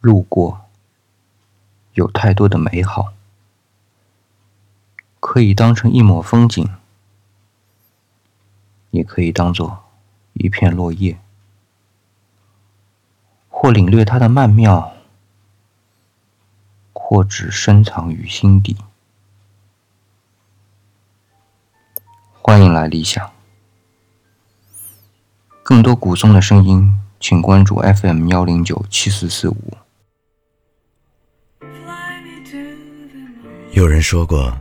路过，有太多的美好，可以当成一抹风景，也可以当做一片落叶，或领略它的曼妙，或只深藏于心底。欢迎来理想，更多古松的声音，请关注 FM 幺零九七四四五。有人说过，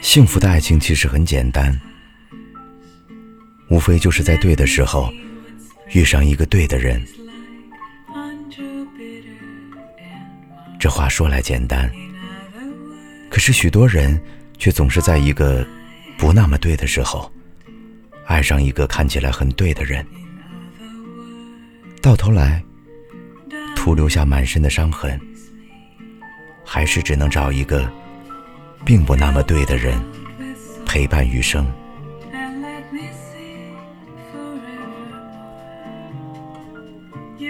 幸福的爱情其实很简单，无非就是在对的时候遇上一个对的人。这话说来简单，可是许多人却总是在一个不那么对的时候，爱上一个看起来很对的人，到头来徒留下满身的伤痕。还是只能找一个并不那么对的人陪伴余生。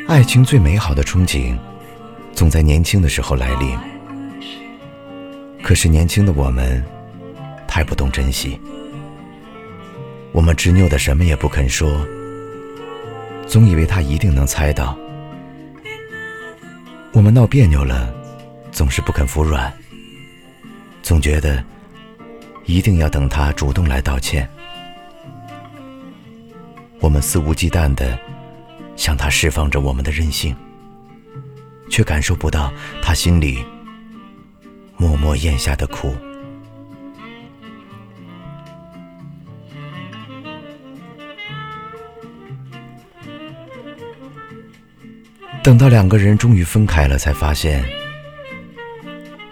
爱情最美好的憧憬，总在年轻的时候来临。可是年轻的我们太不懂珍惜，我们执拗的什么也不肯说，总以为他一定能猜到。我们闹别扭了。总是不肯服软，总觉得一定要等他主动来道歉。我们肆无忌惮的向他释放着我们的任性，却感受不到他心里默默咽下的苦。等到两个人终于分开了，才发现。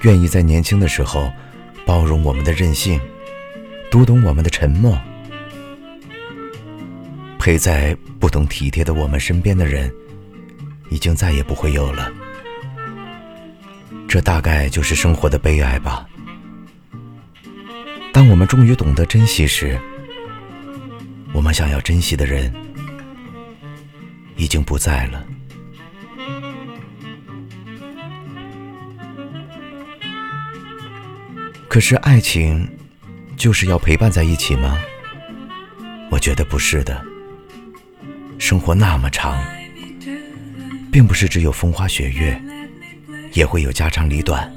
愿意在年轻的时候包容我们的任性，读懂我们的沉默，陪在不懂体贴的我们身边的人，已经再也不会有了。这大概就是生活的悲哀吧。当我们终于懂得珍惜时，我们想要珍惜的人已经不在了。可是爱情，就是要陪伴在一起吗？我觉得不是的。生活那么长，并不是只有风花雪月，也会有家长里短。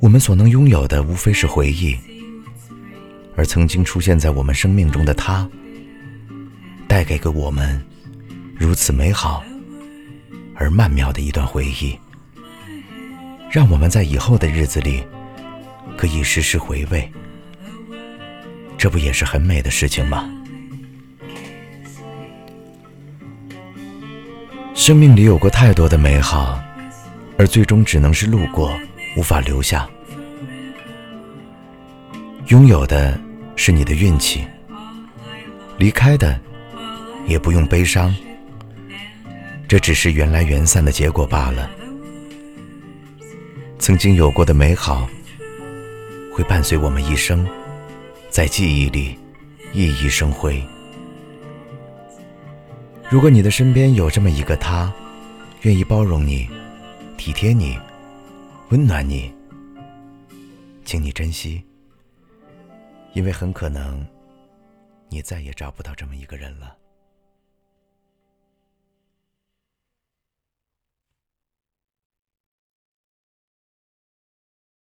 我们所能拥有的，无非是回忆。而曾经出现在我们生命中的他，带给给我们如此美好而曼妙的一段回忆。让我们在以后的日子里可以时时回味，这不也是很美的事情吗？生命里有过太多的美好，而最终只能是路过，无法留下。拥有的是你的运气，离开的也不用悲伤，这只是缘来缘散的结果罢了。曾经有过的美好，会伴随我们一生，在记忆里熠熠生辉。如果你的身边有这么一个他，愿意包容你、体贴你、温暖你，请你珍惜，因为很可能你再也找不到这么一个人了。